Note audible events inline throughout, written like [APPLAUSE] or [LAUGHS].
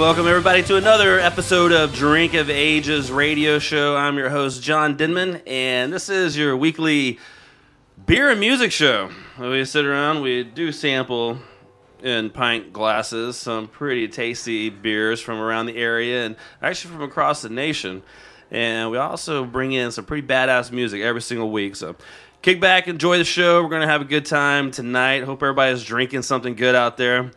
Welcome, everybody, to another episode of Drink of Ages radio show. I'm your host, John Denman, and this is your weekly beer and music show. We sit around, we do sample in pint glasses some pretty tasty beers from around the area and actually from across the nation. And we also bring in some pretty badass music every single week. So kick back, enjoy the show. We're going to have a good time tonight. Hope everybody's drinking something good out there.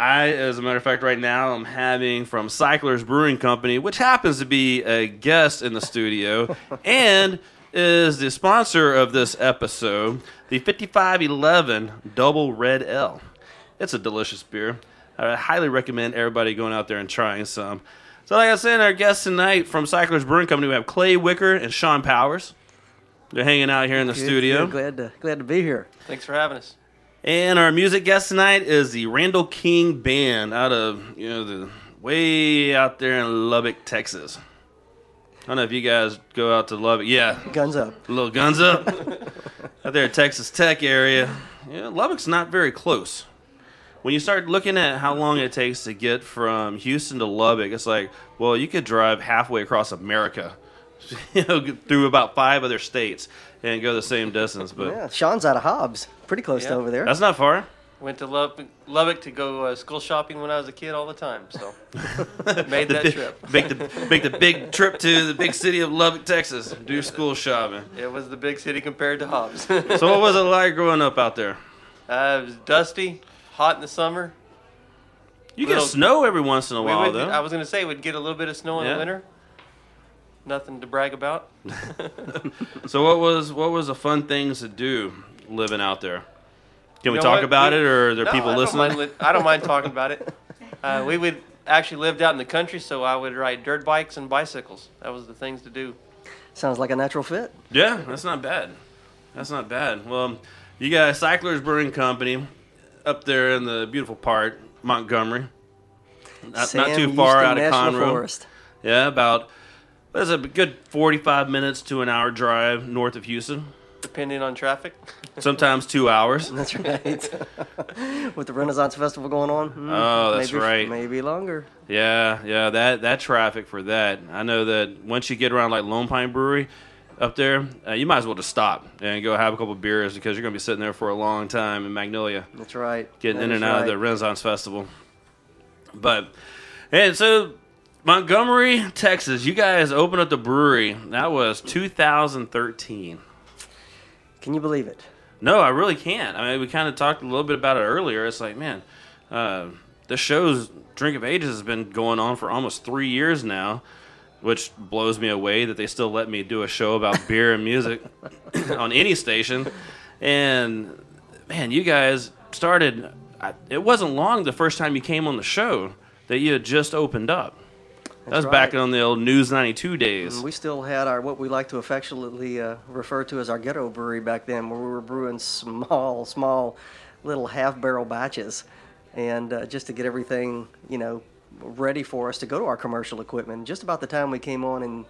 I, as a matter of fact, right now I'm having from Cyclers Brewing Company, which happens to be a guest in the studio [LAUGHS] and is the sponsor of this episode, the 5511 Double Red Ale. It's a delicious beer. I highly recommend everybody going out there and trying some. So, like I said, our guests tonight from Cyclers Brewing Company, we have Clay Wicker and Sean Powers. They're hanging out here in the Good, studio. Glad to glad to be here. Thanks for having us. And our music guest tonight is the Randall King Band out of you know the way out there in Lubbock, Texas. I don't know if you guys go out to Lubbock. Yeah, Guns up. a little guns up [LAUGHS] out there Texas Tech area. Yeah, Lubbock's not very close. When you start looking at how long it takes to get from Houston to Lubbock, it's like, well, you could drive halfway across America, [LAUGHS] you know, through about five other states and go the same distance. But Yeah, Sean's out of Hobbs. Pretty close to over there. that's not far. Went to Lubbock, Lubbock to go uh, school shopping when I was a kid all the time. So [LAUGHS] made The that big- trip. Make the make the big trip to the big city of Lubbock, Texas. Do school shopping. It was the big city compared to Hobbs. [LAUGHS] So what was it like growing up out there? uh, it was dusty, hot in the summer. You get snow every once in a We while, would, though. I was going to say we'd get a little bit of snow in Yeah. the winter. Nothing to brag about. [LAUGHS] So what was what was the fun things to do living out there? Can we You know talk what? about We- it, or are there No, people I don't listening? mind I don't mind talking about it. [LAUGHS] Uh, we would actually lived out in the country, so I would ride dirt bikes and bicycles. That was the things to do. Sounds like a natural fit. Yeah, that's not bad. That's not bad. Well, you got Cyclers Brewing Company up there in the beautiful part, Montgomery. Not, not too far Houston out of National Conroe. Forest. Yeah, about that's a good forty-five minutes to an hour drive north of Houston. Depending on traffic. Sometimes two hours. [LAUGHS] That's right. [LAUGHS] With the Renaissance Festival going on. hmm, Oh, that's maybe, right. Maybe longer. Yeah, yeah, that that traffic for that. I know that once you get around like Lone Pint Brewery up there, uh, you might as well just stop and go have a couple beers because you're gonna be sitting there for a long time in Magnolia, That's right. getting That in and out of the Renaissance Festival. But and so Montgomery, Texas, you guys opened up the brewery. That was 2013. Can you believe it? No, I really can't. I mean, we kind of talked a little bit about it earlier. It's like, man, uh, the show's Drink of Ages has been going on for almost three years now, which blows me away that they still let me do a show about [LAUGHS] beer and music [COUGHS] on any station. And man, you guys started. I, it wasn't long the first time you came on the show that you had just opened up. That was back right. on the old News 92 days. We still had our what we like to affectionately uh, refer to as our ghetto brewery back then, where we were brewing small, small, little half barrel batches, and uh, just to get everything you know ready for us to go to our commercial equipment. Just about the time we came on and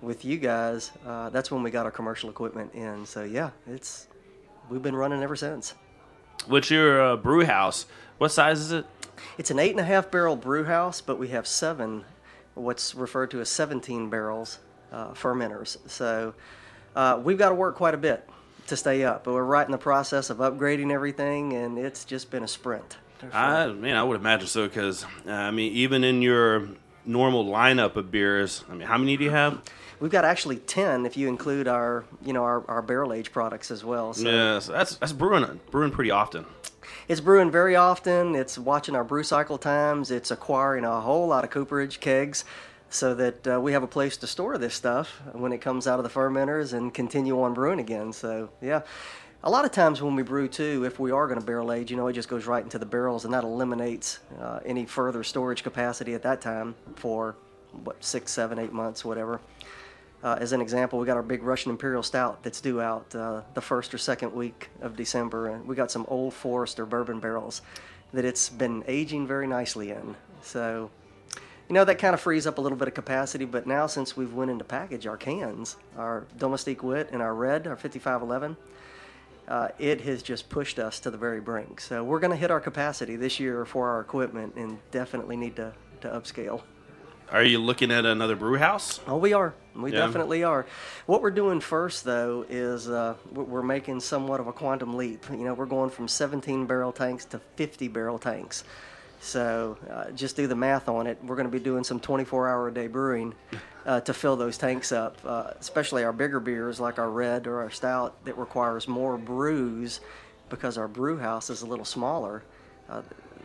with you guys, uh, that's when we got our commercial equipment in. So yeah, it's we've been running ever since. What's your uh, brew house? What size is it? It's an eight and a half barrel brew house, but we have seven, what's referred to as 17 barrels uh, fermenters. So uh, we've got to work quite a bit to stay up. But we're right in the process of upgrading everything, and it's just been a sprint. I man, I would imagine so because uh, I mean, even in your normal lineup of beers, I mean, how many do you have? We've got actually 10 if you include our, you know, our, our barrel age products as well. So Yes, that's that's brewing brewing pretty often. It's brewing very often. It's watching our brew cycle times. It's acquiring a whole lot of cooperage kegs so that uh, we have a place to store this stuff when it comes out of the fermenters and continue on brewing again. So, yeah. A lot of times when we brew too, if we are going to barrel age, you know, it just goes right into the barrels, and that eliminates uh, any further storage capacity at that time for what six, seven, eight months, whatever. Uh, as an example, we got our big Russian Imperial Stout that's due out uh, the first or second week of December, and we got some Old Forester bourbon barrels that it's been aging very nicely in. So, you know, that kind of frees up a little bit of capacity. But now, since we've went into package our cans, our Domestique Wit and our Red, our 5511, uh, it has just pushed us to the very brink. So we're going to hit our capacity this year for our equipment, and definitely need to to upscale. Are you looking at another brew house? Oh, we are. We Yeah. definitely are. What we're doing first, though, is uh, we're making somewhat of a quantum leap. You know, we're going from 17 barrel tanks to 50 barrel tanks. So uh, just do the math on it. We're going to be doing some 24 hour a day brewing uh, to fill those tanks up, uh, especially our bigger beers like our red or our stout that requires more brews because our brew house is a little smaller.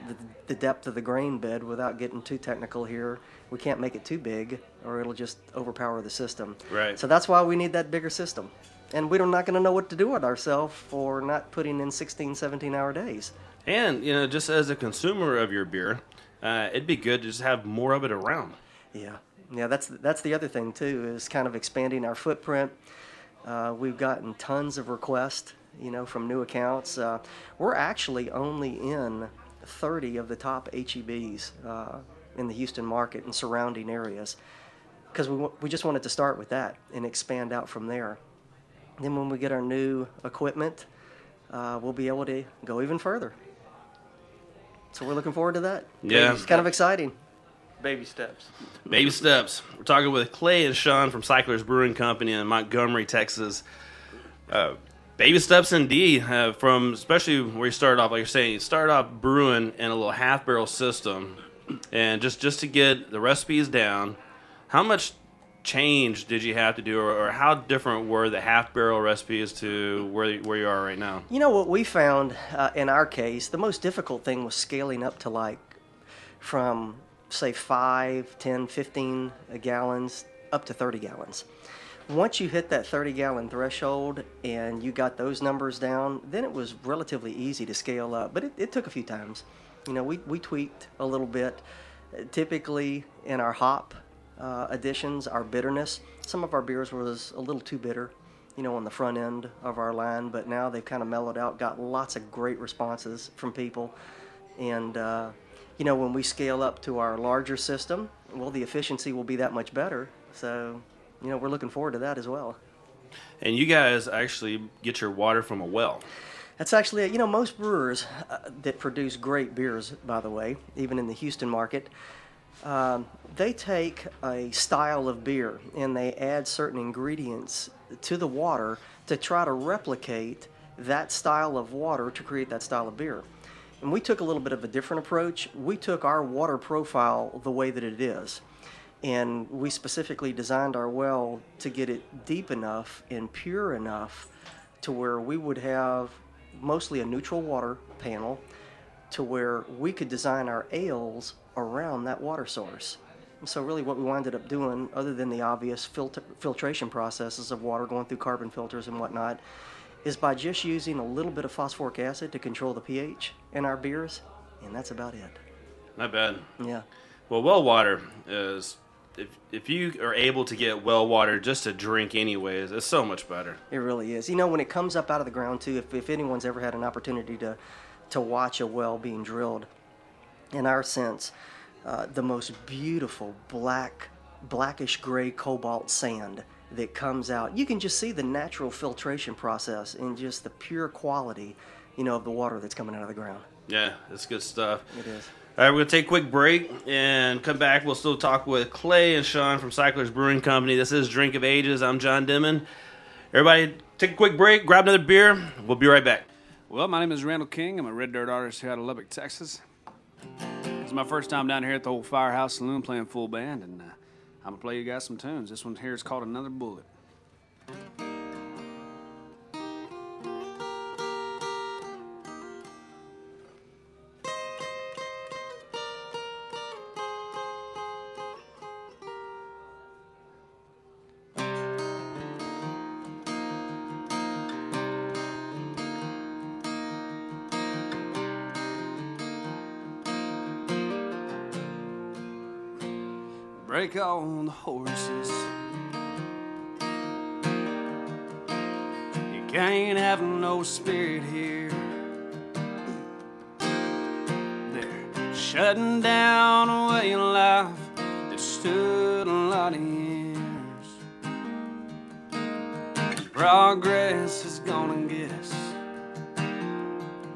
The, the depth of the grain bed, without getting too technical here, we can't make it too big or it'll just overpower the system. Right. So that's why we need that bigger system. And we're not going to know what to do with ourselves for not putting in 16, 17 hour days. And you know, just as a consumer of your beer, uh, it'd be good to just have more of it around. Yeah, yeah. That's that's the other thing too is kind of expanding our footprint. Uh, we've gotten tons of requests, you know, from new accounts. Uh, we're actually only in 30 of the top HEBs uh, in the Houston market and surrounding areas because we wa- we just wanted to start with that and expand out from there. Then when we get our new equipment, uh, we'll be able to go even further. So we're looking forward to that. Yeah. it's kind of exciting. Baby steps. Baby steps. We're talking with Clay and Sean from Cyclers Brewing Company in Montgomery, Texas. Uh, baby steps indeed. Uh, from especially where you started off, like you're saying, you started off brewing in a little half barrel system, and just just to get the recipes down. How much change did you have to do, or, or how different were the half barrel recipes to where where you are right now? You know what we found uh, in our case, the most difficult thing was scaling up to like from say 5, 10, 15 gallons up to 30 gallons. Once you hit that 30 gallon threshold and you got those numbers down, then it was relatively easy to scale up. But it, it took a few times. You know, we, we tweaked a little bit. Typically, in our hop uh, additions, our bitterness, some of our beers was a little too bitter, you know, on the front end of our line. But now they've kind of mellowed out, got lots of great responses from people. And, uh, you know, when we scale up to our larger system, well, the efficiency will be that much better. So, you know, we're looking forward to that as well. And you guys actually get your water from a well. That's actually, you know, most brewers uh, that produce great beers, by the way, even in the Houston market, um, they take a style of beer and they add certain ingredients to the water to try to replicate that style of water to create that style of beer. And we took a little bit of a different approach. We took our water profile the way that it is. And we specifically designed our well to get it deep enough and pure enough to where we would have mostly a neutral water panel to where we could design our ales around that water source. And so really what we wound up doing, other than the obvious filter, filtration processes of water going through carbon filters and whatnot, is by just using a little bit of phosphoric acid to control the pH in our beers, and that's about it. Not bad. Yeah. Well, well water is if if you are able to get well water just to drink anyways, it's so much better. It really is. You know, when it comes up out of the ground too, if, if anyone's ever had an opportunity to to watch a well being drilled, in our sense, uh, the most beautiful black, blackish gray cobalt sand that comes out. You can just see the natural filtration process and just the pure quality, you know, of the water that's coming out of the ground. Yeah, it's good stuff. It is. All right, we're gonna take a quick break and come back. We'll still talk with Clay and Sean from Cyclers Brewing Company. This is Drink of Ages. I'm John Denman. Everybody, take a quick break, grab another beer. We'll be right back. Well, my name is Randall King. I'm a Red Dirt artist here out of Lubbock, Texas. It's my first time down here at the old Firehouse Saloon playing full band, and uh, I'm gonna play you guys some tunes. This one here is called Another Bullet. Break all the horses. You can't have no spirit here. They're shutting down a way of life that stood a lot of years. Progress is gonna us.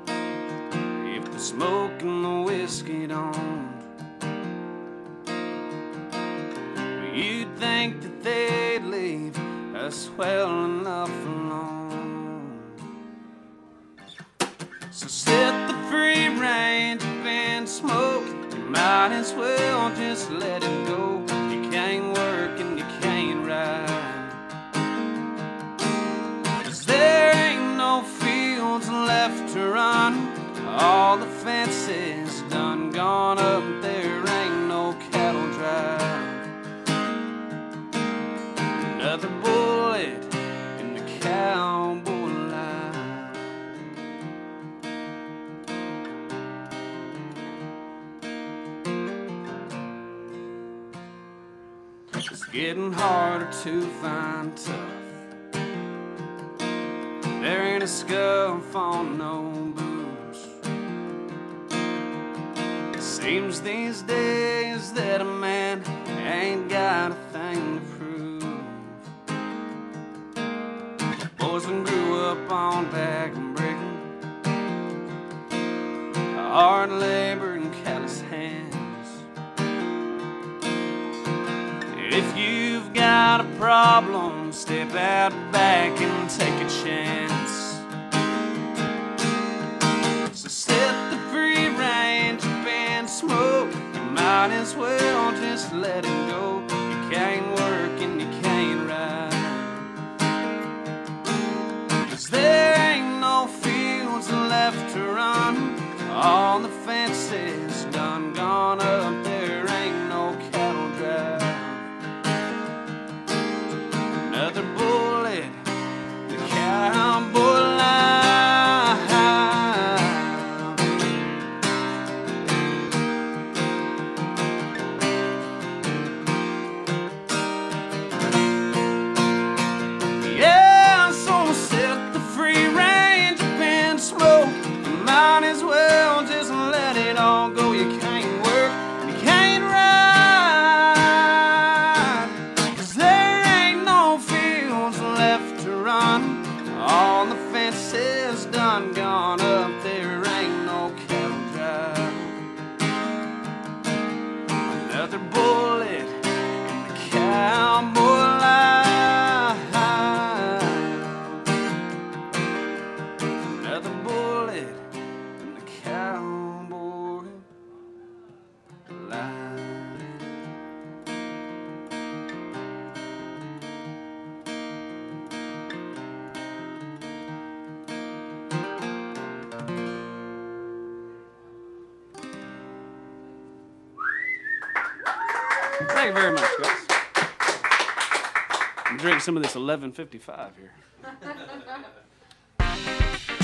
If the smoke and the whiskey don't. You'd think that they'd leave us well enough alone. So set the free range up and smoke. You might as well just let it go. You can't work and you can't ride. Cause there ain't no fields left to run. All the fences done gone up. There It's getting harder to find tough. There ain't a scuff on no booze. Seems these days that a on back and breaking, hard labor and callous hands. If you've got a problem, step out back and take a chance. So set the free range up and smoke. You might as well just let it go. All the fences done gone some of this 1155 here.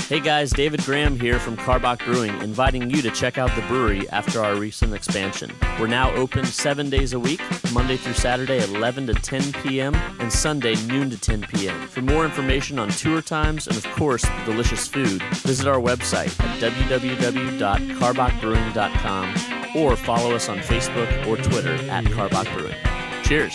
Hey guys, David Graham here from Karbach Brewing, inviting you to check out the brewery after our recent expansion. We're now open seven days a week, Monday through Saturday at 11 to 10 p.m., and Sunday noon to 10 p.m. For more information on tour times and, of course, delicious food, visit our website at www.karbachbrewing.com or follow us on Facebook or Twitter at Karbach Brewing. Cheers!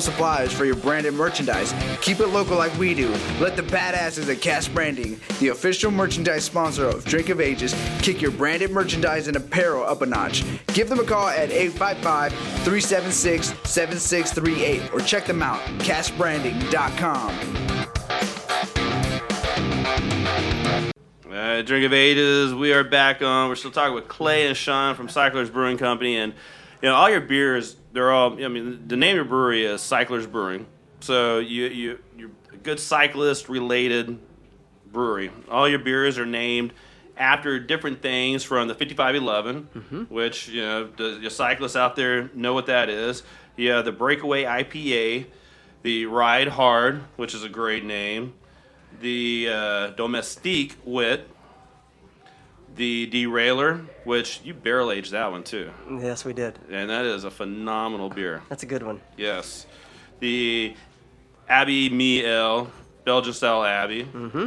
suppliers for your branded merchandise? Keep it local like we do. Let the badasses at Cast Branding, the official merchandise sponsor of Drink of Ages, kick your branded merchandise and apparel up a notch. Give them a call at 855 376 7638 or check them out, cashbranding.com. Uh, Drink of Ages, we are back on. We're still talking with Clay and Sean from Cyclers Brewing Company, and you know all your beers. They're all. I mean, the name of your brewery is Cyclers Brewing, so you you you're a good cyclist related brewery. All your beers are named after different things from the 5511, which you know the, the cyclists out there know what that is. You have the Breakaway IPA, the Ride Hard, which is a great name the uh, Domestique Wit, the Derailleur, which you barrel aged that one too, Yes, we did. and that is a phenomenal beer. That's a good one. Yes, the Abbey Ale, Belgian style Abbey. Mm-hmm.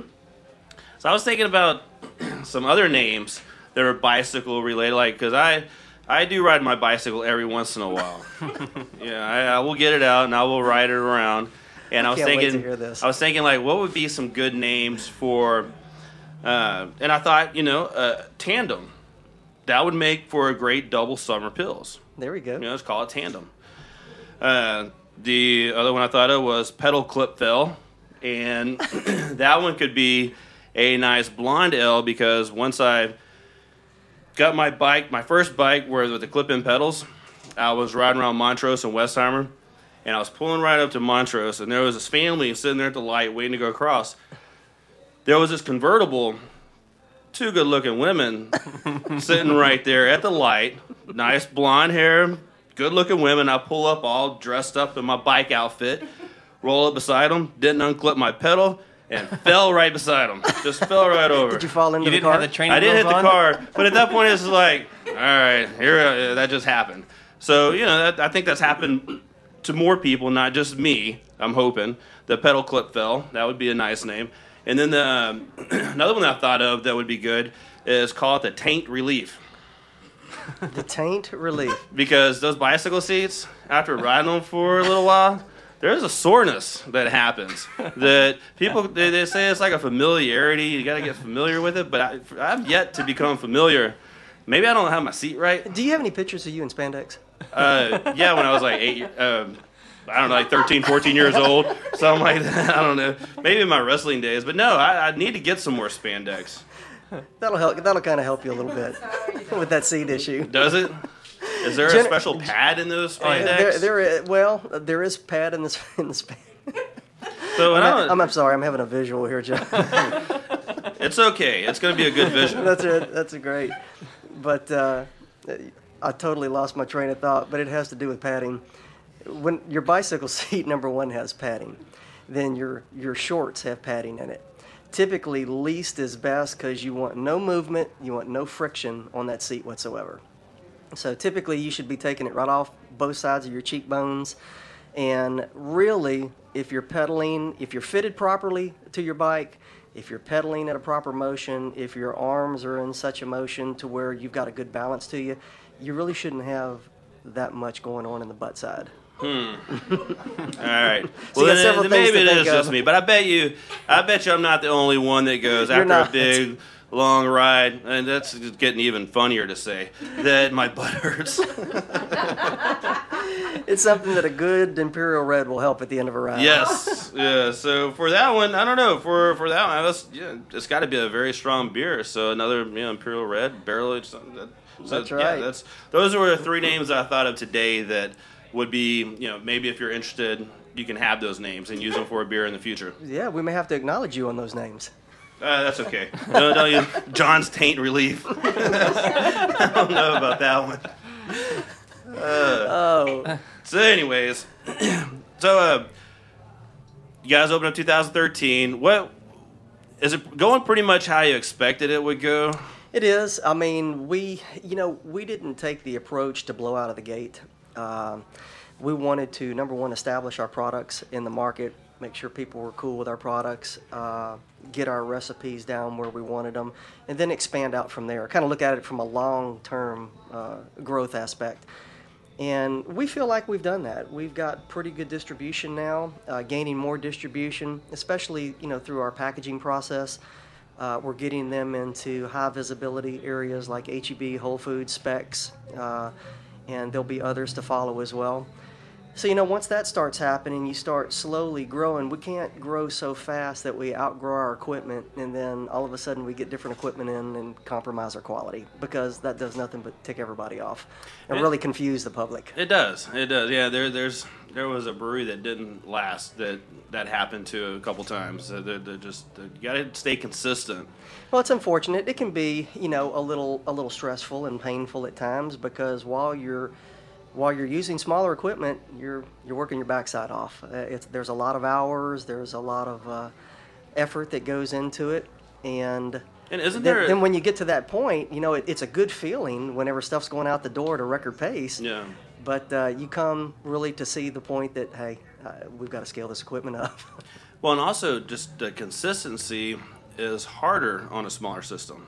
So I was thinking about [CLEARS THROAT] some other names that are bicycle related, like because I. I do ride my bicycle every once in a while. [LAUGHS] [LAUGHS] yeah, I, I will get it out and I will ride it around. And I, was wait to thinking. I was thinking like, what would be some good names for? Uh, and I thought, you know, uh, tandem. That would make for a great double summer pills. There we go. You know, let's call it tandem. Uh, the other one I thought of was pedal clip fell, and [COUGHS] that one could be a nice blonde ale because once I got my bike, my first bike, where with the clip-in pedals, I was riding around Montrose and Westheimer, and I was pulling right up to Montrose, and there was this family sitting there at the light waiting to go across. There was this convertible, two good-looking women [LAUGHS] sitting right there at the light, nice blonde hair, good-looking women. I pull up all dressed up in my bike outfit, roll up beside them, didn't unclip my pedal. And [LAUGHS] fell right beside them. Just fell right over. Did you fall into You the didn't car? have the training I did hit the on? car, but at that point it's like, all right, here uh, that just happened. So you know, that, I think that's happened to more people, not just me. I'm hoping the pedal clip fell. That would be a nice name. And then the um, [CLEARS THROAT] another one I thought of that would be good is call it the taint relief [LAUGHS] the taint relief. because those bicycle seats, after riding them for a little while, there's a soreness that happens. That people they, they say it's like a familiarity. You got to get familiar with it, but I, I've yet to become familiar. Maybe I don't have my seat right. Do you have any pictures of you in spandex? Uh, yeah, when I was like eight, um, I don't know, like 13, 14 years old, [LAUGHS] something like that. I don't know. Maybe in my wrestling days, but no, I, I need to get some more spandex. That'll help. That'll kind of help you a little bit [LAUGHS] with that seat issue. Does it? Is there a Gen- special pad in those Oh, spandex? There, there is, well, there is pad in this [LAUGHS] in the spandex. so I I'm, don't- I'm, I'm sorry, I'm having a visual here, John. it's okay. It's going to be a good vision. that's a that's a great. But uh, I totally lost my train of thought. But it has to do with padding. When your bicycle [LAUGHS] seat number one has padding, then your your shorts have padding in it. Typically, least is best because you want no movement, you want no friction on that seat whatsoever. So typically, you should be taking it right off both sides of your cheekbones. And really, if you're pedaling, if you're fitted properly to your bike, if you're pedaling at a proper motion, if your arms are in such a motion to where you've got a good balance to you, you really shouldn't have that much going on in the butt side. Hmm. [LAUGHS] All right. So Well, several then, maybe it is just me, but I bet you, I bet you, I'm not the only one that goes You're after not. a big long ride, and that's getting even funnier to say that my butt hurts. [LAUGHS] It's something that a good Imperial Red will help at the end of a ride. yes. Yeah. So for that one, I don't know. For for that one, that's, yeah, it's got to be a very strong beer. So another, you know, Imperial Red barrel aged. something That, so, That's Yeah, right. that's those were the three names I thought of today that would be, you know, maybe if you're interested, you can have those names and use them for a beer in the future. Yeah, we may have to acknowledge you on those names. Uh, that's okay. No, no, you, John's taint relief. [LAUGHS] I don't know about that one. Uh, Oh. So, anyways, So, uh, you guys opened up 2013. What is it going? Pretty much how you expected it would go. It is. I mean, we, you know, we didn't take the approach to blow out of the gate. Um, we wanted to, number one, establish our products in the market, make sure people were cool with our products, uh, get our recipes down where we wanted them, and then expand out from there. Kind of look at it from a long-term uh, growth aspect. And we feel like we've done that. We've got pretty good distribution now, uh, gaining more distribution, especially you know through our packaging process. Uh, we're getting them into high visibility areas like HEB, Whole Foods, Specs, uh, and there'll be others to follow as well. So, you know, once that starts happening, you start slowly growing. We can't grow so fast that we outgrow our equipment and then all of a sudden we get different equipment in and compromise our quality because that does nothing but tick everybody off and It- really confuse the public. It does. It does. Yeah. There, there's, there was a brewery that didn't last that that happened to a couple times. They're, they're just you got to stay consistent. Well, it's unfortunate. It can be, you know, a little a little stressful and painful at times because while you're while you're using smaller equipment, you're you're working your backside off. Uh, it's, there's a lot of hours. There's a lot of uh, effort that goes into it, and And isn't then, there a- then when you get to that point, you know, it, it's a good feeling whenever stuff's going out the door at a record pace. Yeah. But uh, you come really to see the point that hey, uh, we've got to scale this equipment up. Well, and also just the consistency is harder on a smaller system.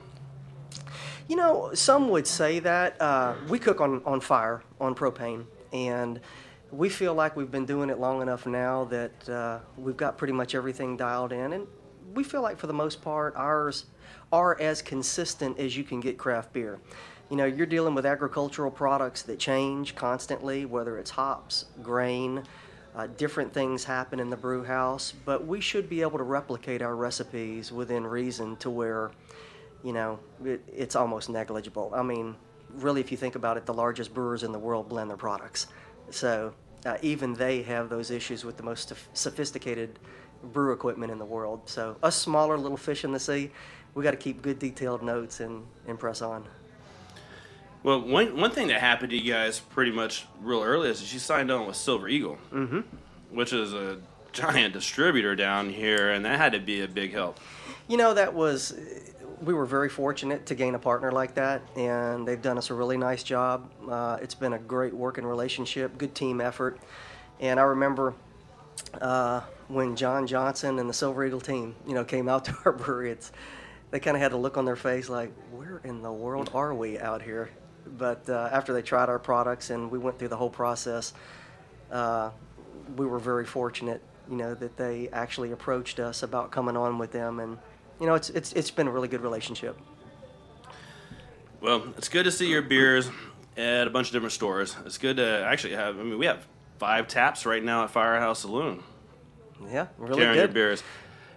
You know, some would say that. Uh, we cook on, on fire, on propane, and we feel like we've been doing it long enough now that uh, we've got pretty much everything dialed in. And we feel like, for the most part, ours are as consistent as you can get craft beer. You know, you're dealing with agricultural products that change constantly, whether it's hops, grain, uh, different things happen in the brew house, but we should be able to replicate our recipes within reason to where you know, it, it's almost negligible. I mean, really, if you think about it, the largest brewers in the world blend their products. So uh, even they have those issues with the most sophisticated brew equipment in the world. So us smaller little fish in the sea, we got to keep good detailed notes and, and press on. Well, one, one thing that happened to you guys pretty much real early is that you signed on with Silver Eagle, mm-hmm. which is a giant distributor down here, and that had to be a big help. You know, that was, we were very fortunate to gain a partner like that, and they've done us a really nice job. Uh, it's been a great working relationship, good team effort. And I remember uh, when John Johnson and the Silver Eagle team, you know, came out [LAUGHS] to our brewery, it's, they kind of had a look on their face like, where in the world are we out here? But uh, after they tried our products and we went through the whole process, uh, we were very fortunate, you know, that they actually approached us about coming on with them, and you know, it's it's it's been a really good relationship. Well, it's good to see your beers at a bunch of different stores. It's good to actually have. I mean, we have five taps right now at Firehouse Saloon. Yeah, really carrying your beers.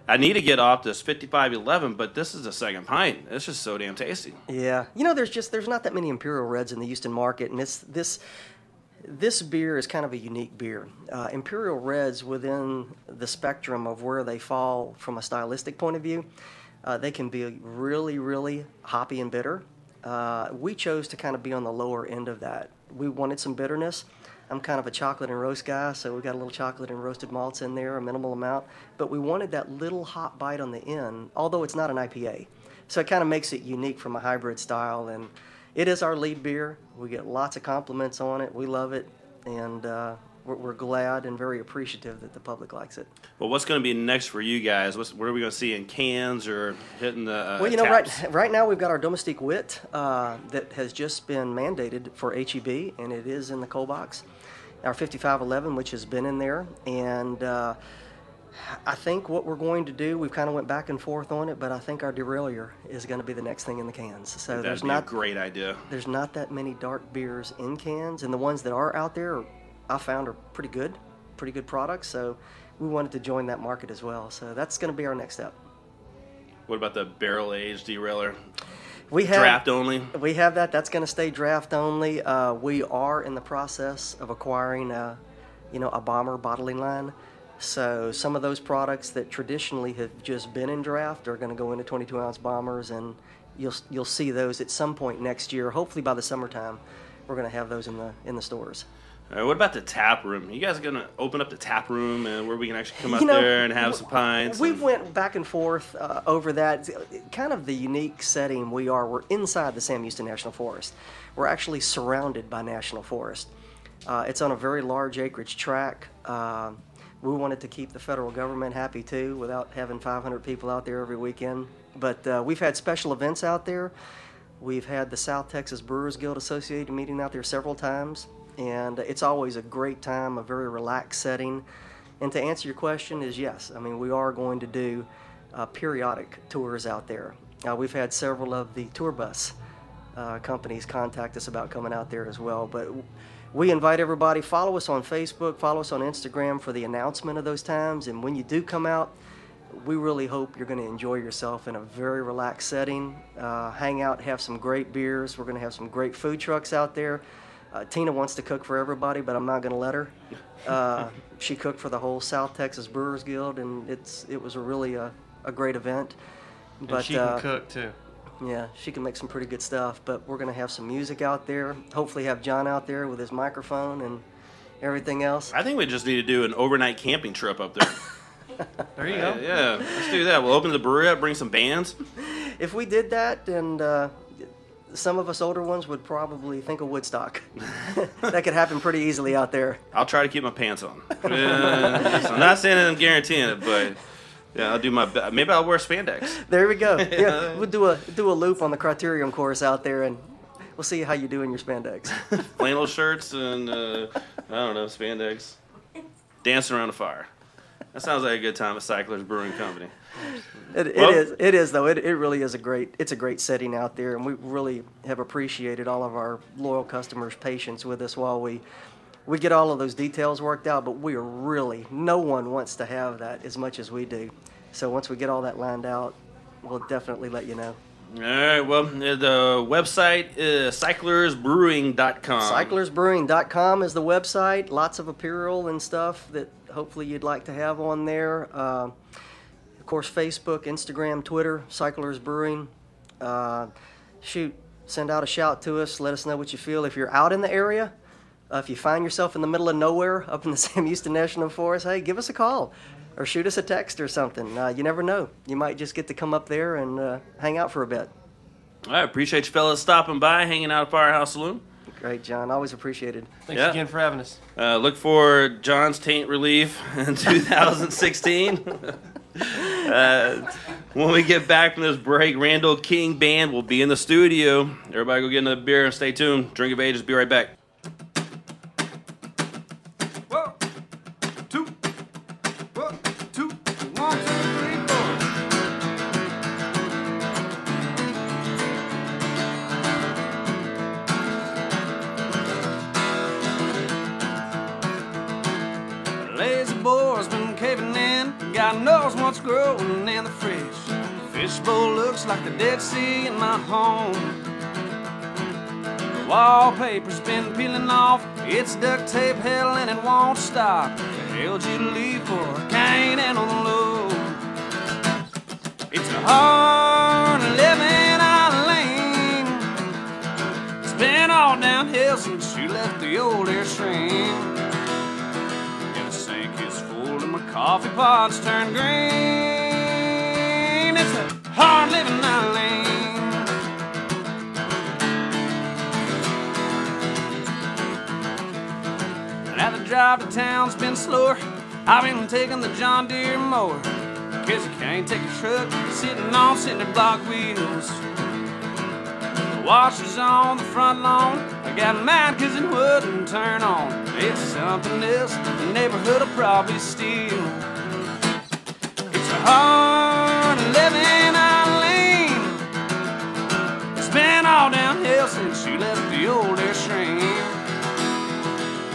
I need to get off this 5511, but this is a second pint. It's just so damn tasty. Yeah, you know, there's just there's not that many Imperial Reds in the Houston market, and this this this beer is kind of a unique beer. Uh, Imperial Reds, within the spectrum of where they fall from a stylistic point of view, uh, they can be really, really hoppy and bitter. Uh, we chose to kind of be on the lower end of that. We wanted some bitterness. I'm kind of a chocolate and roast guy, so we got a little chocolate and roasted malts in there, a minimal amount. But we wanted that little hot bite on the end, although it's not an IPA. So it kind of makes it unique from a hybrid style, and it is our lead beer. We get lots of compliments on it. We love it, and uh, we're, we're glad and very appreciative that the public likes it. Well, what's going to be next for you guys? What's, what are we going to see in cans or hitting the uh, well, you know, taps? right right now we've got our domestique wit uh, that has just been mandated for HEB, and it is in the cold box. Our 5511, which has been in there, and uh, I think what we're going to do, we've kind of went back and forth on it, but I think our derailleur is going to be the next thing in the cans. So That'd there's not a great idea. there's not that many dark beers in cans, and the ones that are out there, I found are pretty good, pretty good products. So we wanted to join that market as well. So that's going to be our next step. What about the barrel aged derailleur? We have Draft only? We have that. That's going to stay draft only. Uh, we are in the process of acquiring, a, you know, a bomber bottling line. So some of those products that traditionally have just been in draft are going to go into 22 ounce bombers, and you'll you'll see those at some point next year. Hopefully by the summertime, we're going to have those in the in the stores. All right, what about the tap room? You guys gonna open up the tap room and where we can actually come You out know, there and have some pints? We and- went back and forth uh, over that. Kind of the unique setting we are. We're inside the Sam Houston National Forest. We're actually surrounded by national forest. Uh, it's on a very large acreage tract. Uh, we wanted to keep the federal government happy too, without having 500 people out there every weekend. But uh, we've had special events out there. We've had the South Texas Brewers Guild Associated meeting out there several times, and it's always a great time, a very relaxed setting. And to answer your question is yes. I mean, we are going to do uh, periodic tours out there. Uh, we've had several of the tour bus uh, companies contact us about coming out there as well. But we invite everybody, follow us on Facebook, follow us on Instagram for the announcement of those times. And when you do come out, we really hope you're going to enjoy yourself in a very relaxed setting. Uh, hang out, have some great beers. We're going to have some great food trucks out there. Uh, Tina wants to cook for everybody, but I'm not going to let her. Uh, [LAUGHS] she cooked for the whole South Texas Brewers Guild, and it's it was a really a, a great event. And she can uh, cook too. Yeah, she can make some pretty good stuff. But we're going to have some music out there. Hopefully, have John out there with his microphone and everything else. I think we just need to do an overnight camping trip up there. [LAUGHS] There you yeah, go. yeah, let's do that. We'll open the brewery up, bring some bands. [LAUGHS] If we did that, and uh, some of us older ones would probably think of Woodstock. [LAUGHS] that could happen pretty easily out there. I'll try to keep my pants on. Yeah, I'm not saying that I'm guaranteeing it, but yeah, I'll do my best. Maybe I'll wear spandex. [LAUGHS] There we go. [LAUGHS] Yeah, we'll do a do a loop on the Criterium course out there, and we'll see how you do in your spandex. [LAUGHS] flannel shirts and uh, I don't know spandex, dancing around a fire. That sounds like a good time at Cyclers Brewing Company. It, it Well- is. It is though. It, it really is a great. It's a great setting out there, and we really have appreciated all of our loyal customers' patience with us while we we get all of those details worked out. But we are really no one wants to have that as much as we do. So once we get all that lined out, we'll definitely let you know. All right. Well, the website is cyclersbrewing.com. Cyclersbrewing.com is the website. Lots of apparel and stuff that hopefully you'd like to have on there. Uh, of course, Facebook, Instagram, Twitter, Cyclers Brewing. Uh, shoot, send out a shout to us. Let us know what you feel. If you're out in the area, uh, if you find yourself in the middle of nowhere [LAUGHS] up in the Sam Houston National Forest, hey, give us a call or shoot us a text or something. Uh, you never know. You might just get to come up there and uh, hang out for a bit. I Appreciate you fellas stopping by, hanging out at Firehouse Saloon. Great, John. Always appreciated. Thanks Yeah. again for having us. Uh, look for John's Taint Relief [LAUGHS] in 2016. [LAUGHS] uh, when we get back from this break, Randall King Band will be in the studio. Everybody go get another beer and stay tuned. Drink of Ages, be right back. Growing in the fridge. Fishbowl looks like the Dead Sea in my home. The wallpaper's been peeling off. It's duct tape hell and it won't stop. They held you leave for a cane and the low. It's a hard living island. It's been all downhill since you left the old airstream. Coffee pots turn green. It's a hard living island. Now the drive to town's been slower. I've been taking the John Deere mower. Cause I can't take a truck sitting on cinder block wheels. The washer's on the front lawn. I got mad cause it wouldn't turn on. It's something else the neighborhood will probably steal. It's a hard living island. It's been all downhill since you left the old airstream.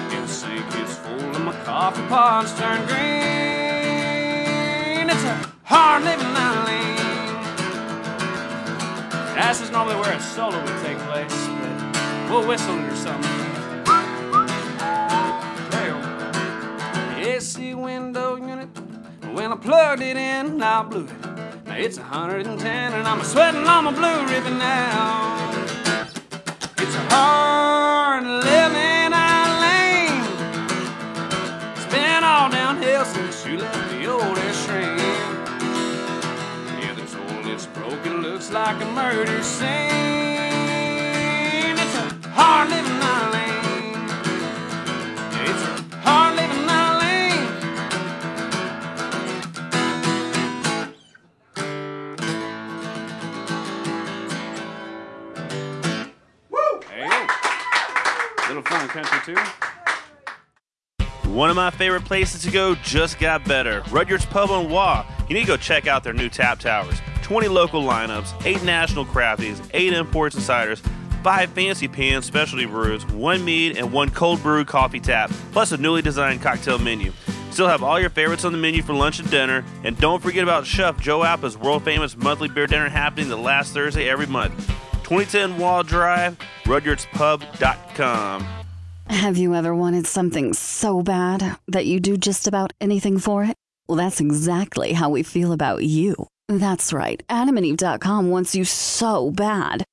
The sink is full and my coffee pots turn green. It's a hard living island. That's is normally where a solo would take place, a whistle or something. AC window unit, when I plugged it in, I blew it. Now it's 110 and I'm sweating on my blue ribbon now. It's a hard living I lame. It's been all downhill since you left the old train. Yeah, this old, it's broken, looks like a murder scene. It's hard living island. It's hard living island. Hey, little fun country too. One of my favorite places to go just got better. Rudyard's Pub on Waugh. You need to go check out their new tap towers. 20 local lineups, 8 national crafties, 8 imports and ciders, 5 fancy pans specialty brews, 1 mead, and 1 cold brew coffee tap, plus a newly designed cocktail menu. Still have all your favorites on the menu for lunch and dinner, and don't forget about Chef Joe Appa's world famous monthly beer dinner happening the last Thursday every month. 2010 Waugh Drive, rudyardspub.com. Have you ever wanted something so bad that you do just about anything for it? Well, that's exactly how we feel about you. That's right. AdamandEve.com wants you so bad.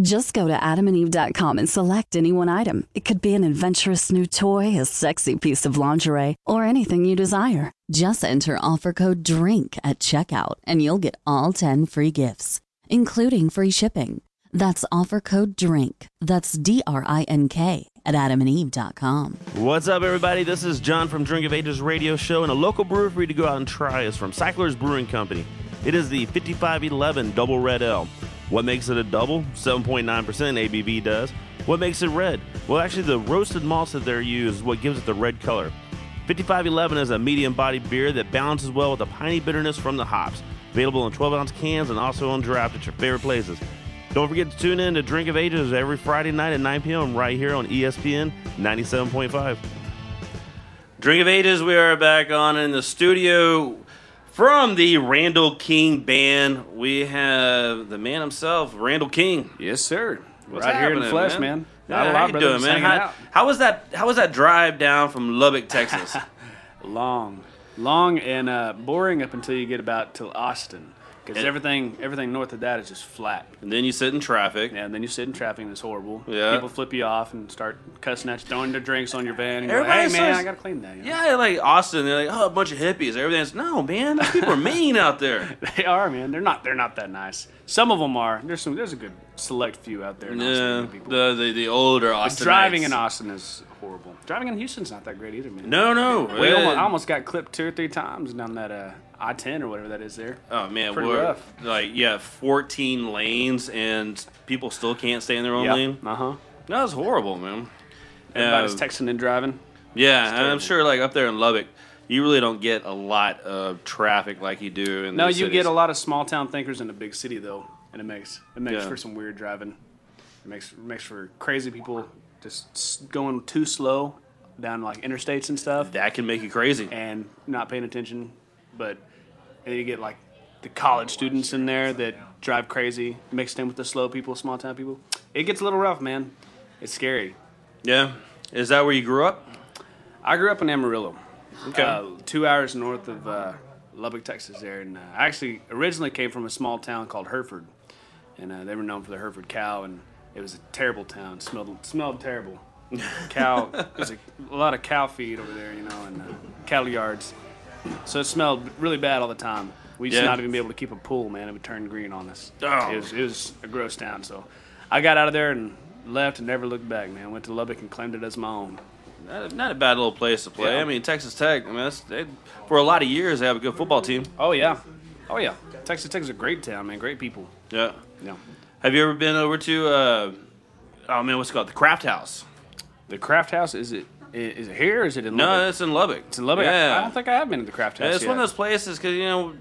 Just go to adamandeve.com and select any one item. It could be an adventurous new toy, a sexy piece of lingerie, or anything you desire. Just enter offer code DRINK at checkout and you'll get all 10 free gifts, including free shipping. That's offer code DRINK. That's D R I N K at adamandeve.com. What's up, everybody? This is John from Drink of Ages radio show, and a local brewer for you to go out and try is from Cycler's Brewing Company. It is the 5511 Double Red Ale. What makes it a double? 7.9% ABV does. What makes it red? Well, actually, the roasted malts that they're used is what gives it the red color. 5511 is a medium bodied beer that balances well with the piney bitterness from the hops. Available in 12 ounce cans and also on draft at your favorite places. Don't forget to tune in to Drink of Ages every Friday night at 9 p.m. right here on ESPN 97.5. Drink of Ages, we are back on in the studio from the Randall King Band. We have the man himself, Randall King. Yes, sir. What's right here in the flesh, man. Yeah, Not a how lot, you brother. doing, man? How, how was that? How was that drive down from Lubbock, Texas? [LAUGHS] long, long and uh, boring up until you get about to Austin, because everything everything north of that is just flat. and then you sit in traffic. Yeah, and then you sit in traffic and it's horrible. Yeah. people flip you off and start cussing at you, throwing their drinks on your van. And you're like, Everybody hey man, I gotta clean that. you know? Yeah, like Austin, they're like, oh, a bunch of hippies. Everything's no, man. Those people are mean out there. [LAUGHS] They are, man. They're not. They're not that nice. Some of them are. There's some. There's a good select few out there. Yeah, the the, the older Austin. driving in Austin is horrible. Driving in Houston's not that great either, man. No, no. We almost, I almost got clipped two or three times down that uh, I-10 or whatever that is there. Oh man, Pretty we're rough. like yeah, 14 lanes and people still can't stay in their own Yeah. lane. Uh huh. That was horrible, man. Everybody's Uh, texting and driving. Yeah, and I'm sure like up there in Lubbock, you really don't get a lot of traffic like you do in No, these you cities. get a lot of small town thinkers in a big city though, and it makes it makes Yeah. for some weird driving. It makes it makes for crazy people just s- going too slow down like interstates and stuff, That can make you crazy. and not paying attention. But and then you get like the college students in there that drive crazy, mixed in with the slow people, small town people. It gets a little rough, man. It's scary. Yeah, is that where you grew up? I grew up in Amarillo. Okay. Uh, two hours north of uh, Lubbock, Texas. There, and uh, I actually originally came from a small town called Hereford, and uh, they were known for the Hereford cow, and it was a terrible town. smelled smelled terrible. [LAUGHS] Cow. There's a, a lot of cow feed over there, you know, and uh, cattle yards. So it smelled really bad all the time. We used to Yeah. not even be able to keep a pool, man. It would turn green on us. Oh. It, was, it was a gross town. So I got out of there and left and never looked back, man. Went to Lubbock and claimed it as my own. Not, not a bad little place to play. Yeah. I mean, Texas Tech. I mean, that's, they, for a lot of years they have a good football team. Oh yeah, oh yeah. Texas Tech is a great town, man. Great people. Yeah. Yeah. Have you ever been over to? Uh, oh man, what's it called? The Craft House. The Craft House is it? I- Is it here? Or is it in Lubbock? No, it's in Lubbock. it's in Lubbock. Yeah. I don't think I have been to the Craft House. Yeah, it's one of those places because you know,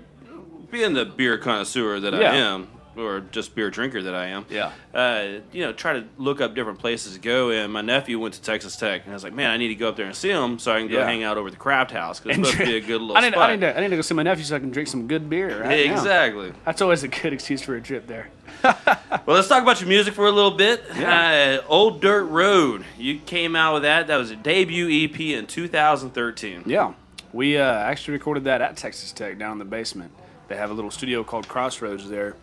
being the beer connoisseur that I am, or just beer drinker that I am. Yeah. Uh, you know, try to look up different places to go. And my nephew went to Texas Tech, and I was like, man, I need to go up there and see him so I can go Yeah. hang out over at the Craft House because it's supposed to be a good little I need, spot. I, need to, I need to go see my nephew so I can drink some good beer. Right now. Exactly. That's always a good excuse for a trip there. [LAUGHS] Well, let's talk about your music for a little bit. Uh, Old Dirt Road. You came out with that. That was a debut EP in 2013. Yeah, we uh, actually recorded that at Texas Tech down in the basement. They have a little studio called Crossroads there,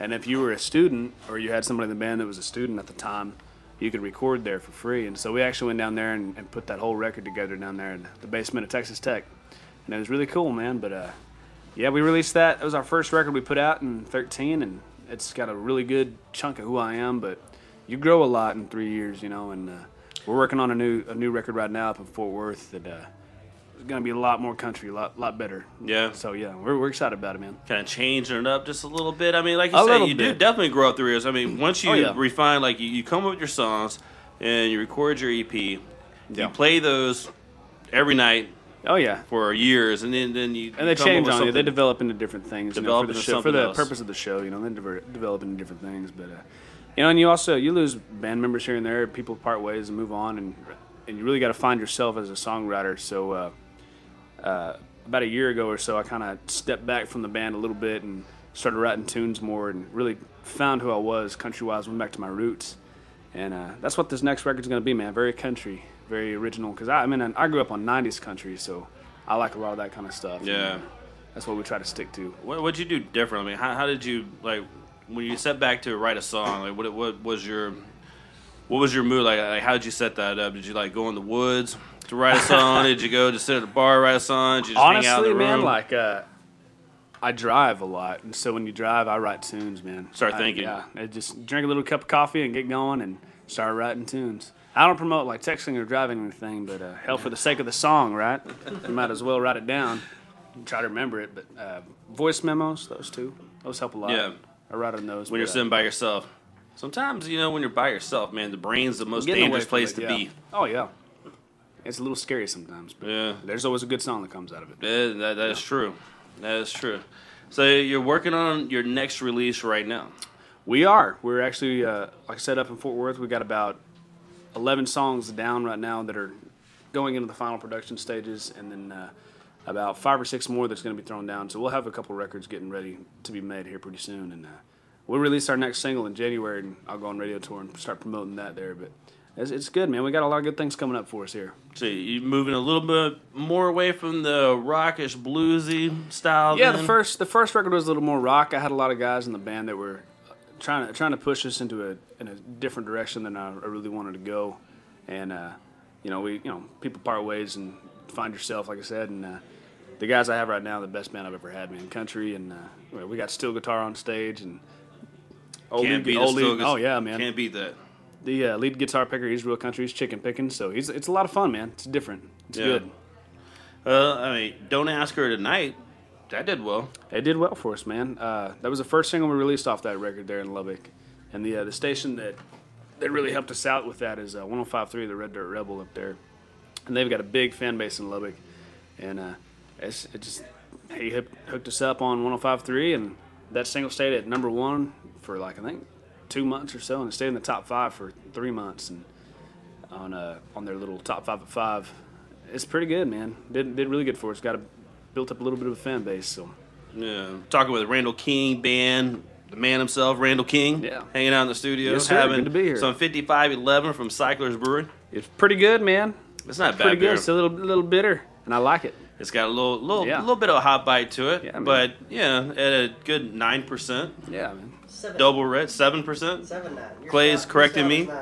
and if you were a student or you had somebody in the band that was a student at the time, you could record there for free. And so we actually went down there and, and put that whole record together down there in the basement of Texas Tech, and it was really cool, man. But uh, yeah, we released that. It was our first record we put out in 13, and it's got a really good chunk of who I am. But you grow a lot in three years, you know. And uh, we're working on a new a new record right now up in Fort Worth that uh, is going to be a lot more country, a lot lot better. Yeah. So yeah, we're, we're excited about it, man. Kind of changing it up just a little bit. I mean, like you A you do definitely grow up through years. I mean, once you Oh, yeah. refine, like you, you come up with your songs and you record your EP, Yeah. you play those every night Oh yeah. for years, and then then you And they come up change with on you. They something- develop into different things. you know, Develop for the into show, for something the else. purpose of the show. You know, they dever- develop into different things. But uh, you know, and you also you lose band members here and there. People part ways and move on, and and you really got to find yourself as a songwriter. So uh, uh, about a year ago or so, I kind of stepped back from the band a little bit and started writing tunes more, and really found who I was country wise. Went back to my roots, and uh, that's what this next record's going to be, man. Very country, very original. Because I, I mean, I grew up on '90s country, so I like a lot of that kind of stuff. Yeah. And, that's what we try to stick to. What what'd you do different? I mean, how, how did you like when you set back to write a song? Like, what what was your what was your mood? Like, like how did you set that up? Did you like go in the woods to write a song? [LAUGHS] did you go to sit at a bar write a song? Did you just hang out in Honestly, man, like uh, I drive a lot, and so when you drive, I write tunes, man. Start I- thinking. yeah, I just drink a little cup of coffee and get going and start writing tunes. I don't promote like texting or driving or anything, but uh, hell, for the sake of the song, right? You might as well write it down. and Try to remember it, but uh, voice memos, those two, those help a lot. Yeah. I write on those when you're but, uh, sitting by yourself. Sometimes you know when you're by yourself, man, the brain's the most dangerous place it, to yeah. be. Oh yeah, it's a little scary sometimes, but Yeah. there's always a good song that comes out of it. Yeah, that, that is true. That is true. So you're working on your next release right now. We are. We're actually, uh, like I said, up in Fort Worth. We got about 11 songs down right now that are going into the final production stages, and then uh, about five or six more that's going to be thrown down. So we'll have a couple records getting ready to be made here pretty soon, and uh, we'll release our next single in January, and I'll go on radio tour and start promoting that there. But it's, it's good, man. We got a lot of good things coming up for us here. So you're moving a little bit more away from the rockish bluesy style. Yeah, then? the first the first record was a little more rock. I had a lot of guys in the band that were trying to trying to push us into a in a different direction than I, I really wanted to go, and uh, you know we you know people part ways and find yourself like I said, and uh, the guys I have right now are the best band I've ever had, man. Country and uh, we got steel guitar on stage and old Can't lead- old lead- oh yeah, man. Can't beat that. The uh, lead guitar picker, he's real country. He's chicken picking, so he's it's a lot of fun, man. It's different. It's Yeah. good. Well, I mean, don't ask her tonight. That did well. It did well for us, man. Uh, that was the first single we released off that record there in Lubbock, and the uh, the station that that really helped us out with that is uh, 105.3, the Red Dirt Rebel up there, and they've got a big fan base in Lubbock, and uh, it's, it just he hooked us up on 105.3, and that single stayed at number one for like I think two months or so, and it stayed in the top five for three months, and on uh, on their little top five at five, it's pretty good, man. Did did really good for us. Got a built up a little bit of a fan base, so. Yeah, talking with Randall King band, the man himself, Randall King. Yeah. hanging out in the studio, Yes, sir. having Good to be here. some 5511 from Cycler's Brewing. It's pretty good, man. It's not bad pretty beer. good. It's a little little bitter, and I like it. It's got a little little Yeah. little bit of a hot bite to it, Yeah, but yeah, at a good nine percent. Yeah, man. Double red, seven percent. Seven nine. Your Clay's stout- correcting me. nine.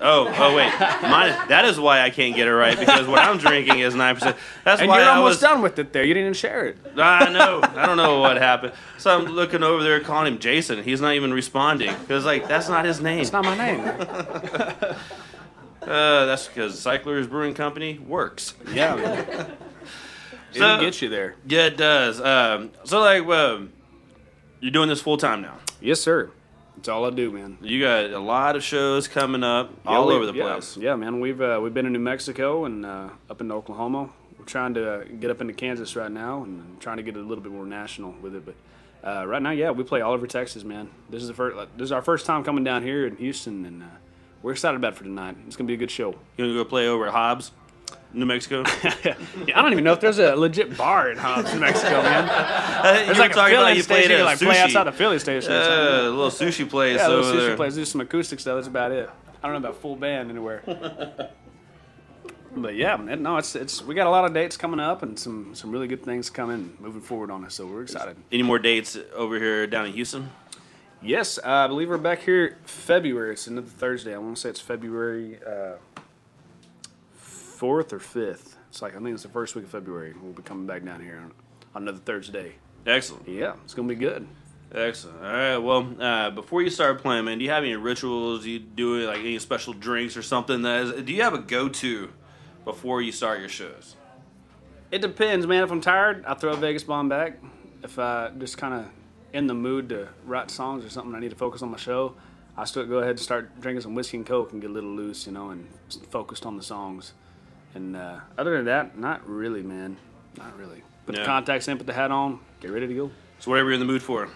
Oh, oh wait, Mine, that is why I can't get it right because what I'm drinking is nine percent. That's and why you're I almost was. done with it there. You didn't even share it. I know. I don't know what happened. So I'm looking over there calling him Jason. He's not even responding because like that's not his name. It's not my name. [LAUGHS] Uh, that's because Cyclers Brewing Company works. yeah. [LAUGHS] So- It'll get you there. Yeah, it does. Um, so like, um, you're doing this full time now. Yes, sir. That's all I do, man. You got a lot of shows coming up Yeah, all we- over the yeah, place. Yeah, man. We've uh, we've been in New Mexico and uh, up in Oklahoma. We're trying to uh, get up into Kansas right now, and trying to get a little bit more national with it. But Uh, right now, yeah, we play all over Texas, man. This is the first. This is our first time coming down here in Houston, and uh, we're excited about it for tonight. It's gonna be a good show. You gonna go play over at Hobbs, New Mexico? [LAUGHS] yeah, I don't even know if there's a legit bar in Hobbs, New Mexico, man. [LAUGHS] you There's like a talking about filling you station. played You at can, like play outside the Philly station. something. A little sushi place Yeah, a little sushi there. place. Do some acoustic stuff. That's about it. I don't know about full band anywhere. but yeah, no, it's it's we got a lot of dates coming up and some some really good things coming moving forward on us. So we're excited. Any more dates over here down in Houston? Yes, uh, I believe we're back here February. It's another Thursday. I want to say it's February uh, fourth or fifth. It's like I think it's the first week of February. We'll be coming back down here on, on another Thursday. Excellent. Yeah, it's gonna be good. Excellent. All right. Well, uh, before you start playing, man, do you have any rituals? Do you do like any special drinks or something? That is, do you have a go-to before you start your shows? It depends, man. If I'm tired, I throw a Vegas bomb back. If I just kind of in the mood to write songs or something, I need to focus on my show. I still go ahead and start drinking some whiskey and coke and get a little loose, you know, and focused on the songs. And uh, other than that, not really, man. Not really. Put the contacts in, put the hat on, get ready to go. So whatever you're in the mood for.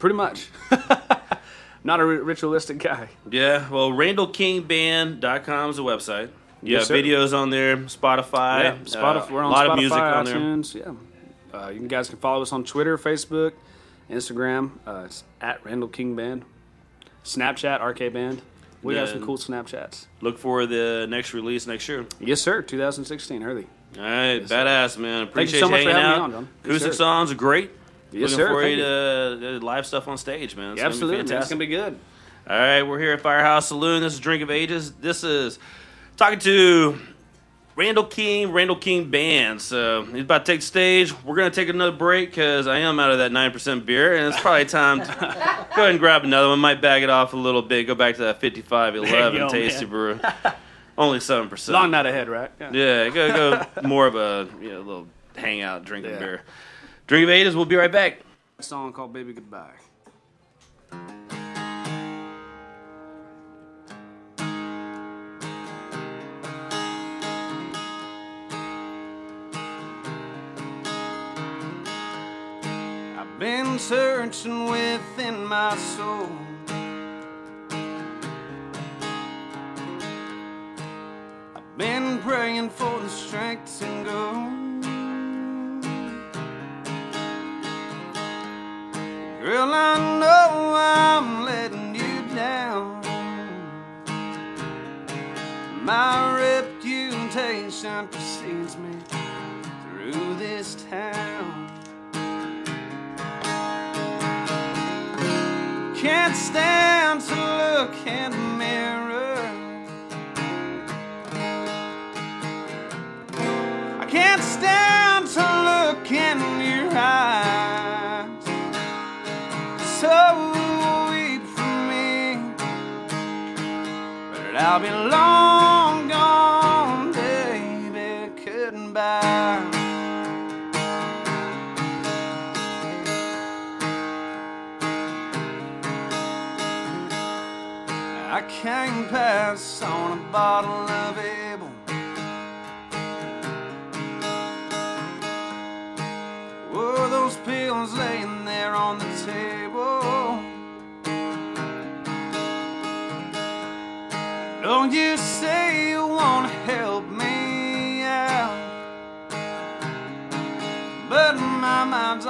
Pretty much. [LAUGHS] not a ritualistic guy. Yeah. Well, RandallKingBand.com is the website. You Yes, videos on there, Spotify. Yeah, Spotify. uh, we're on a lot Spotify, of music on there. iTunes. Yeah. Uh, you guys can follow us on Twitter, Facebook, Instagram. Uh, it's at Randall King Band. Snapchat, RK Band. We got some cool Snapchats. Look for the next release next year. Yes, sir. 2016, early. All right, badass man. Thank you so much for hanging having me out. on, John. Acoustic sir. songs are great. Yes, Looking sir. forward to uh, live stuff on stage, man. It's Yeah, gonna absolutely, man. It's gonna be good. All right, we're here at Firehouse Saloon. This is Drink of Ages. This is talking to Randall King, Randall King Band. So uh, he's about to take the stage. We're gonna take another break because I am out of that nine percent beer, and it's probably time to [LAUGHS] go ahead and grab another one. Might bag it off a little bit. Go back to that fifty-five There you eleven go, tasty man. brew. Only seven percent. Long night ahead, right? Yeah, go go more of a you know, little hangout, drinking Yeah. beer. Drink of Ages. We'll be right back. A song called Baby Goodbye. Searching within my soul. I've been praying for the strength to go. Girl, I know I'm letting you down. My reputation precedes me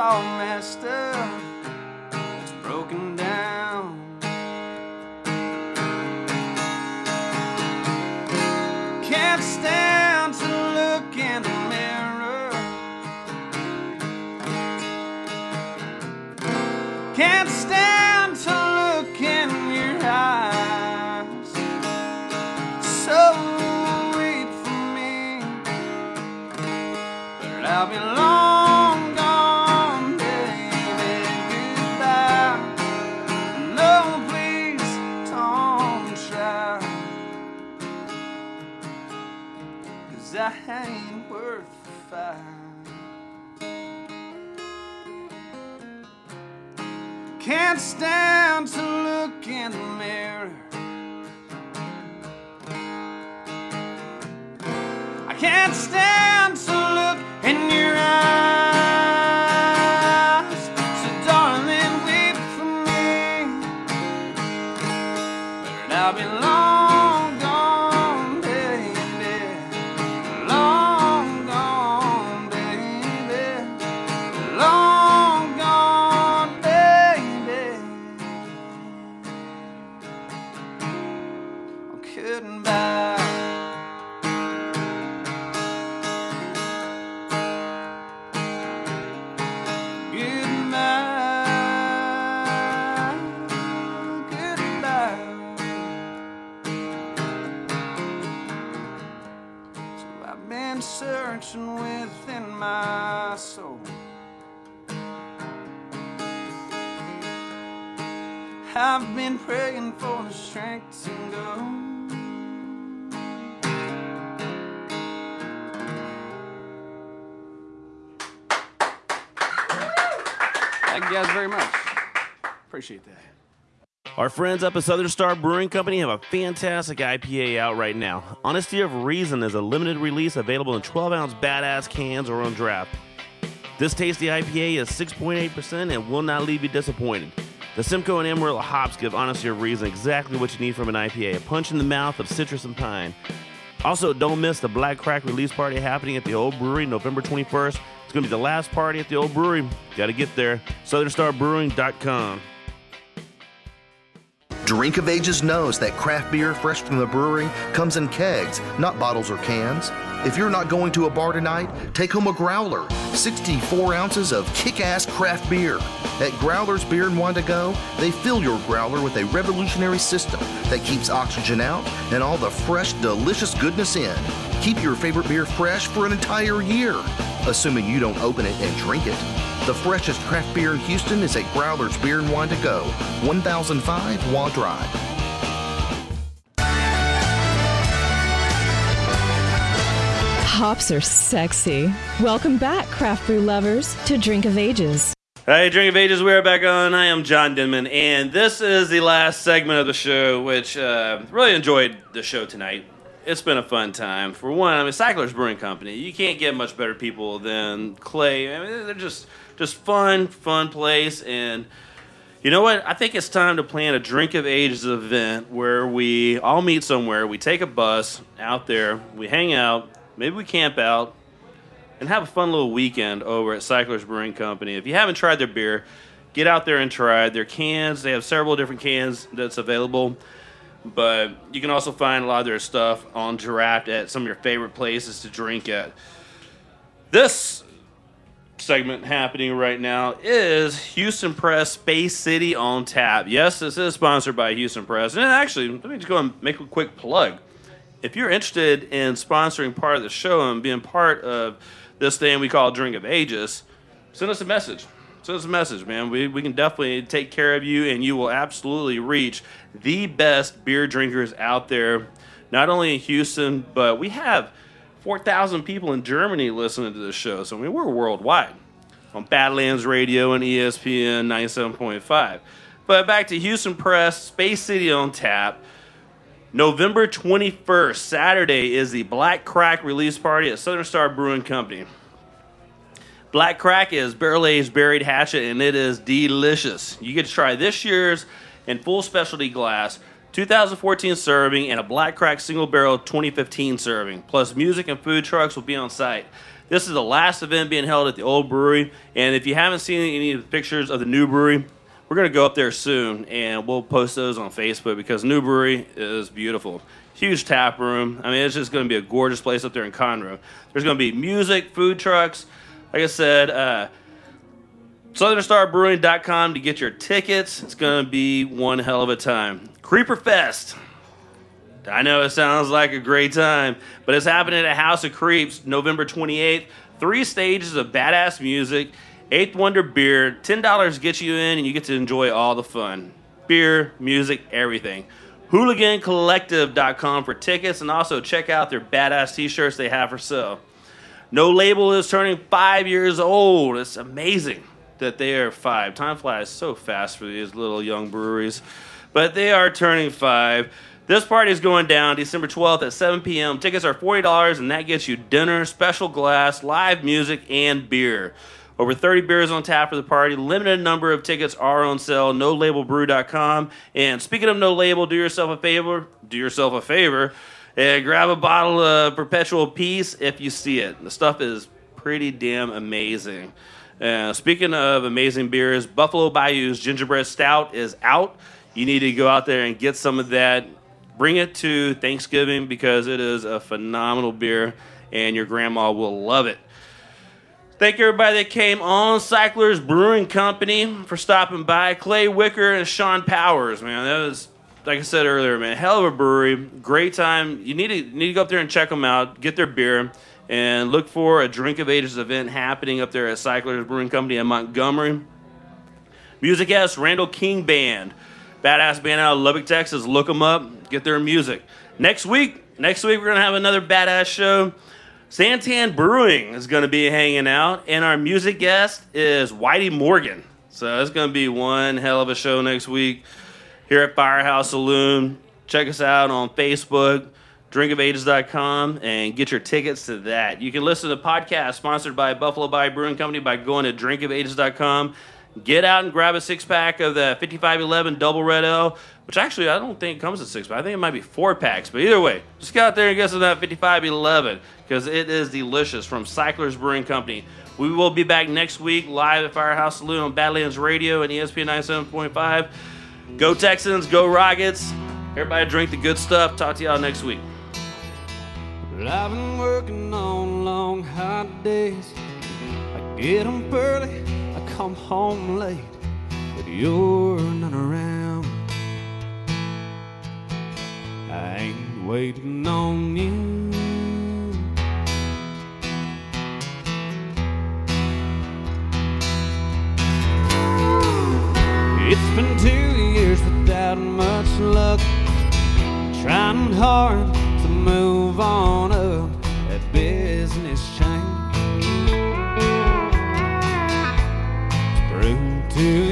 all messed up. Praying for the strength to go. Thank you guys very much. Appreciate that. Our friends up at Southern Star Brewing Company have a fantastic IPA out right now. Honesty of Reason is a limited release available in 12 ounce badass cans or on draft. This tasty IPA is 6.8% and will not leave you disappointed. The Simcoe and Amarillo hops give Honesty of Reason exactly what you need from an IPA a punch in the mouth of citrus and pine. Also, don't miss the Black Crack release party happening at the Old Brewery November 21st. It's going to be the last party at the Old Brewery. Got to get there. SouthernStarBrewing.com. Drink of Ages knows that craft beer fresh from the brewery comes in kegs, not bottles or cans. If you're not going to a bar tonight, take home a growler, 64 ounces of kick ass craft beer. At Growler's Beer and Wine to Go, they fill your growler with a revolutionary system that keeps oxygen out and all the fresh, delicious goodness in. Keep your favorite beer fresh for an entire year, assuming you don't open it and drink it. The freshest craft beer in Houston is at Growler's Beer and Wine to Go, 1005 Waugh Drive. Hops are sexy. Welcome back, craft brew lovers, to Drink of Ages. Hey, Drink of Ages, we are back on. I am John Denman, and this is the last segment of the show, which uh, really enjoyed the show tonight. It's been a fun time. For one, I mean, Cyclers Brewing Company. You can't get much better people than Clay. I mean, they're just just fun, fun place. And you know what? I think it's time to plan a Drink of Ages event where we all meet somewhere. We take a bus out there, we hang out, maybe we camp out, and have a fun little weekend over at Cyclers Brewing Company. If you haven't tried their beer, get out there and try. Their cans, they have several different cans that's available. But you can also find a lot of their stuff on draft at some of your favorite places to drink at. This segment happening right now is Houston Press Space City on tap. Yes, this is sponsored by Houston Press. And actually, let me just go and make a quick plug. If you're interested in sponsoring part of the show and being part of this thing we call Drink of Ages, send us a message. Send us a message, man. We, we can definitely take care of you, and you will absolutely reach the best beer drinkers out there, not only in Houston, but we have 4,000 people in Germany listening to this show. So, I mean, we're worldwide on Badlands Radio and ESPN 97.5. But back to Houston Press, Space City on tap. November 21st, Saturday, is the Black Crack release party at Southern Star Brewing Company. Black Crack is barrel aged Buried Hatchet and it is delicious. You get to try this year's in full specialty glass, 2014 serving, and a Black Crack single barrel 2015 serving. Plus, music and food trucks will be on site. This is the last event being held at the old brewery, and if you haven't seen any of the pictures of the new brewery, we're going to go up there soon and we'll post those on Facebook because New Brewery is beautiful. Huge tap room. I mean, it's just going to be a gorgeous place up there in Conroe. There's going to be music, food trucks. Like I said, uh, SouthernStarBrewing.com to get your tickets. It's going to be one hell of a time. Creeper Fest. I know it sounds like a great time, but it's happening at House of Creeps November 28th. Three stages of badass music, Eighth Wonder beer. $10 gets you in, and you get to enjoy all the fun beer, music, everything. HooliganCollective.com for tickets, and also check out their badass t shirts they have for sale. No Label is turning five years old. It's amazing that they are five. Time flies so fast for these little young breweries, but they are turning five. This party is going down December 12th at 7 p.m. Tickets are $40, and that gets you dinner, special glass, live music, and beer. Over 30 beers on tap for the party. Limited number of tickets are on sale. NoLabelBrew.com. And speaking of No Label, do yourself a favor. Do yourself a favor and grab a bottle of Perpetual Peace if you see it. The stuff is pretty damn amazing. Uh, speaking of amazing beers, Buffalo Bayou's Gingerbread Stout is out. You need to go out there and get some of that. Bring it to Thanksgiving because it is a phenomenal beer and your grandma will love it. Thank you everybody that came on Cyclers Brewing Company for stopping by. Clay Wicker and Sean Powers, man, that was like I said earlier, man, hell of a brewery, great time. You need to need to go up there and check them out, get their beer, and look for a Drink of Ages event happening up there at Cyclers Brewing Company in Montgomery. Music guest Randall King Band, badass band out of Lubbock, Texas. Look them up, get their music. Next week, next week we're gonna have another badass show. Santan Brewing is going to be hanging out, and our music guest is Whitey Morgan. So it's going to be one hell of a show next week here at Firehouse Saloon. Check us out on Facebook, drinkofages.com, and get your tickets to that. You can listen to the podcast sponsored by Buffalo Bayou Brewing Company by going to drinkofages.com. Get out and grab a six pack of the 5511 Double Red Ale, which actually I don't think comes in six pack. I think it might be four packs. But either way, just get out there and get some of that 5511 because it is delicious from Cyclers Brewing Company. We will be back next week live at Firehouse Saloon on Badlands Radio and ESPN 97.5. Go Texans, go Rockets. Everybody drink the good stuff. Talk to y'all next week. Well, I've been working on long hot days. I get 'em early, I come home late, but you're not around. I ain't waiting on you. It's been two years without much luck. Trying hard to move on up that business chain. Prove to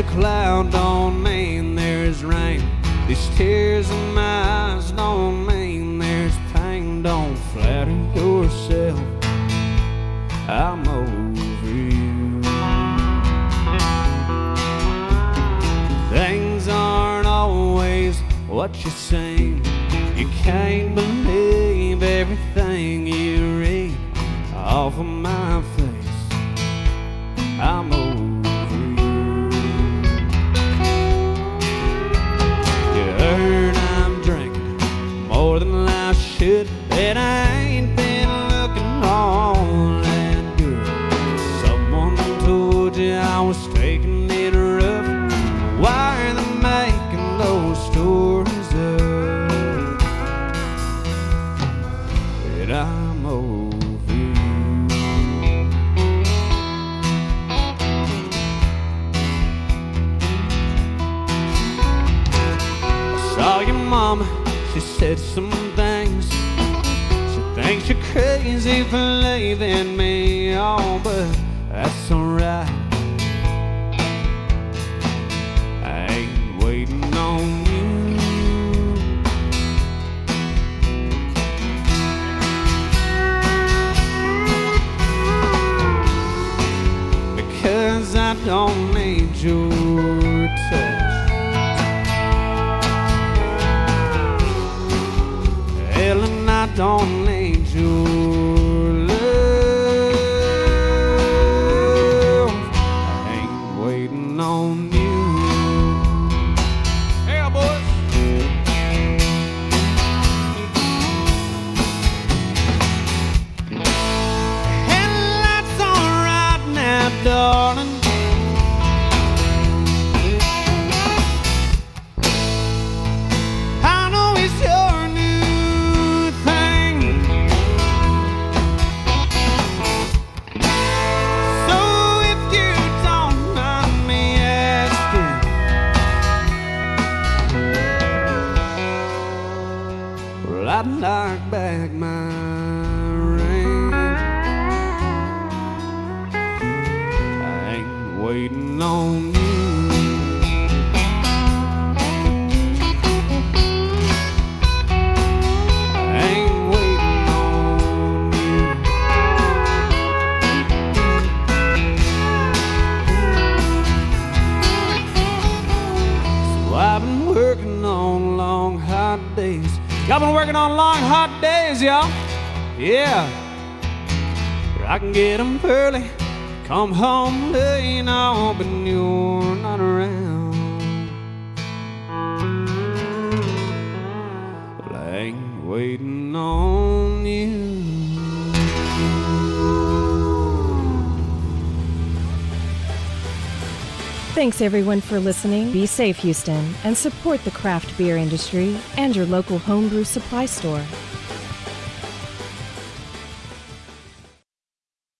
a cloud don't mean there's rain. These tears in my eyes don't mean there's pain. Don't flatter yourself. I'm over you. Things aren't always what you seem. You can't believe everything you read off of for leaving me on, but that's alright. I ain't waiting on you. Because I don't need your touch. Hell, and I don't come home now, but you're not around. Waiting on you. Thanks everyone for listening. Be safe, Houston, and support the craft beer industry and your local homebrew supply store.